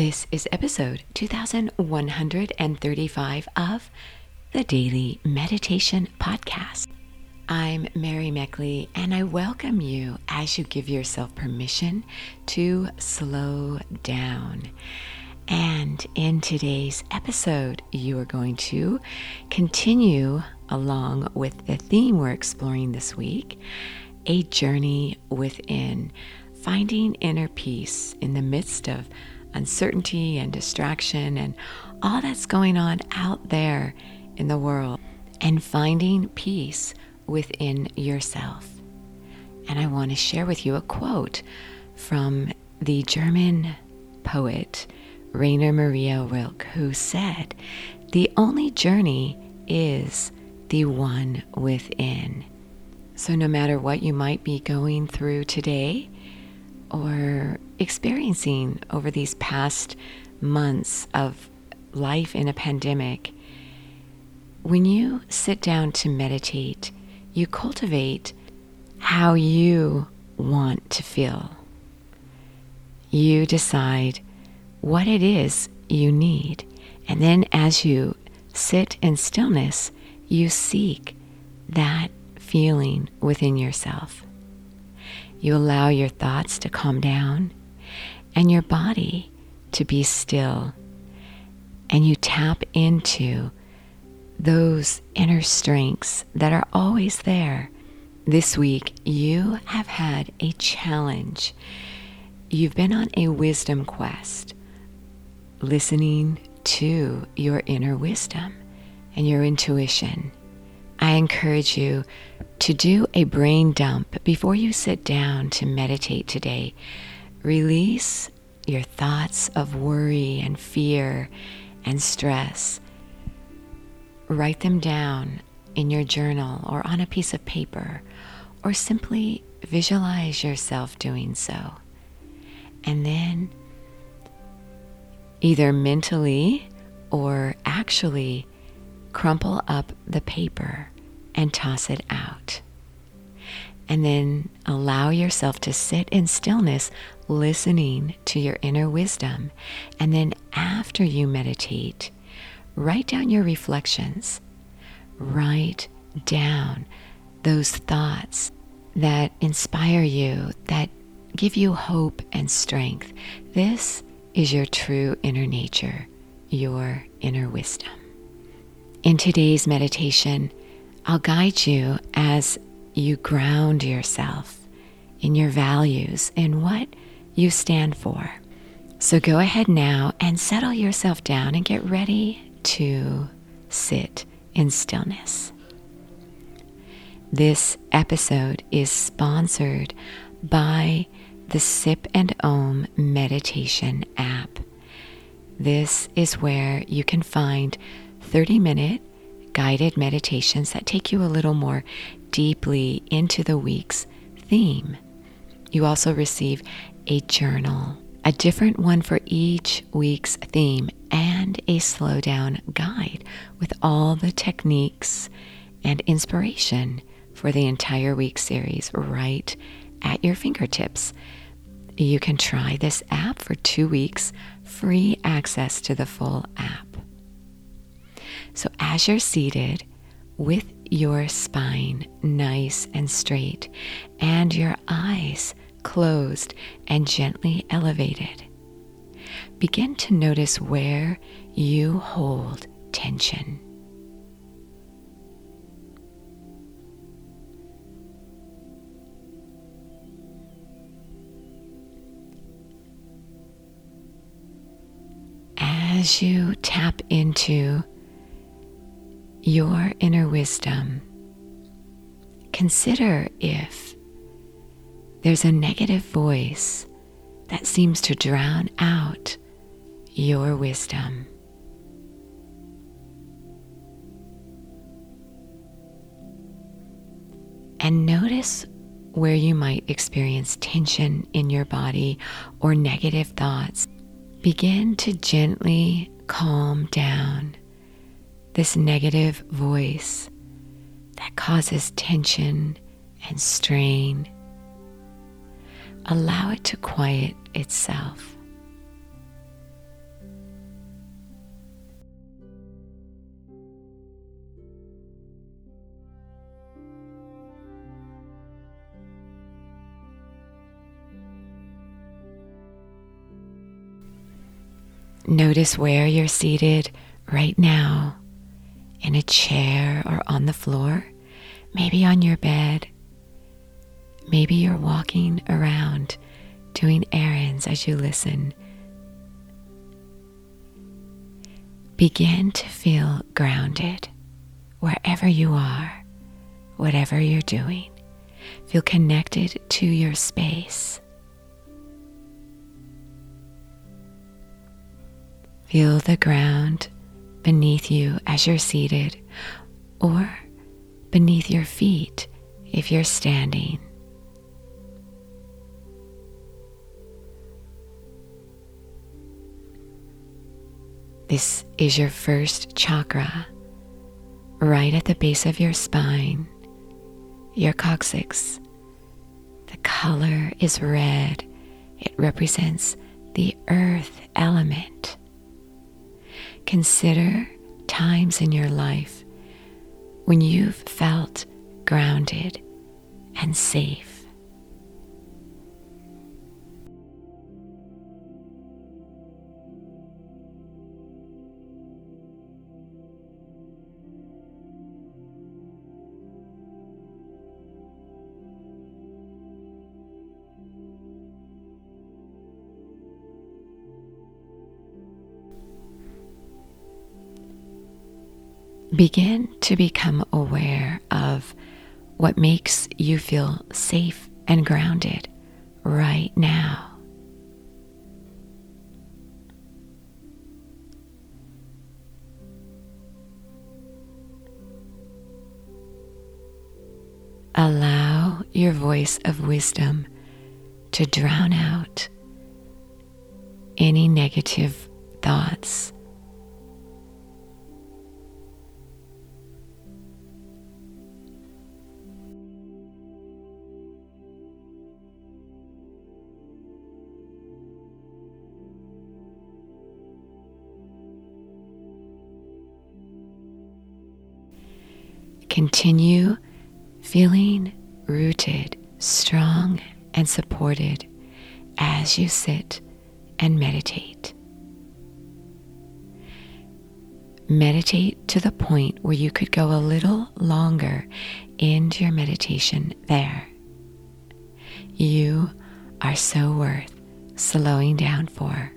This is episode 2135 of the Daily Meditation Podcast. I'm Mary Meckley, and I welcome you as you give yourself permission to slow down. And in today's episode, you are going to continue along with the theme we're exploring this week a journey within, finding inner peace in the midst of uncertainty and distraction and all that's going on out there in the world, and finding peace within yourself. And I want to share with you a quote from the German poet Rainer Maria Rilke, who said, The only journey is the one within. So, no matter what you might be going through today or experiencing over these past months of life in a pandemic, when you sit down to meditate, you cultivate how you want to feel. You decide what it is you need. And then as you sit in stillness, you seek that feeling within yourself. You allow your thoughts to calm down and your body to be still. And you tap into those inner strengths that are always there. This week, you have had a challenge. You've been on a wisdom quest listening to your inner wisdom and your intuition. I encourage you to do a brain dump before you sit down to meditate today. Release your thoughts of worry and fear and stress. Write them down in your journal or on a piece of paper, or simply visualize yourself doing so. And then either mentally or actually crumple up the paper and toss it out. And then allow yourself to sit in stillness, listening to your inner wisdom. And then after you meditate, write down your reflections. Write down those thoughts that inspire you, that give you hope and strength. This is your true inner nature, your inner wisdom. In today's meditation, I'll guide you as you ground yourself in your values and what you stand for. So go ahead now and settle yourself down and get ready to sit in stillness. This episode is sponsored by the Sip and Om meditation app. This is where you can find 30 minute guided meditations that take you a little more deeply into the week's theme. You also receive a journal, a different one for each week's theme, and a slow down guide with all the techniques and inspiration for the entire week series right at your fingertips. You can try this app for two weeks, free access to the full app. So, as you're seated with your spine nice and straight and your eyes closed and gently elevated, begin to notice where you hold tension. as you tap into your inner wisdom, consider if there's a negative voice that seems to drown out your wisdom. And notice where you might experience tension in your body or negative thoughts. Begin to gently calm down this negative voice that causes tension and strain. Allow it to quiet itself. Notice where you're seated right now in a chair or on the floor, maybe on your bed. Maybe you're walking around doing errands as you listen. Begin to feel grounded wherever you are, whatever you're doing. Feel connected to your space. Feel the ground beneath you as you're seated or beneath your feet if you're standing. This is your first chakra, right at the base of your spine, your coccyx. The color is red, it represents the earth element. Consider times in your life when you've felt grounded and safe. Begin to become aware of what makes you feel safe and grounded right now. Allow your voice of wisdom to drown out any negative thoughts Continue feeling rooted, strong, and supported as you sit and meditate. Meditate to the point where you could go a little longer into your meditation there. You are so worth slowing down for.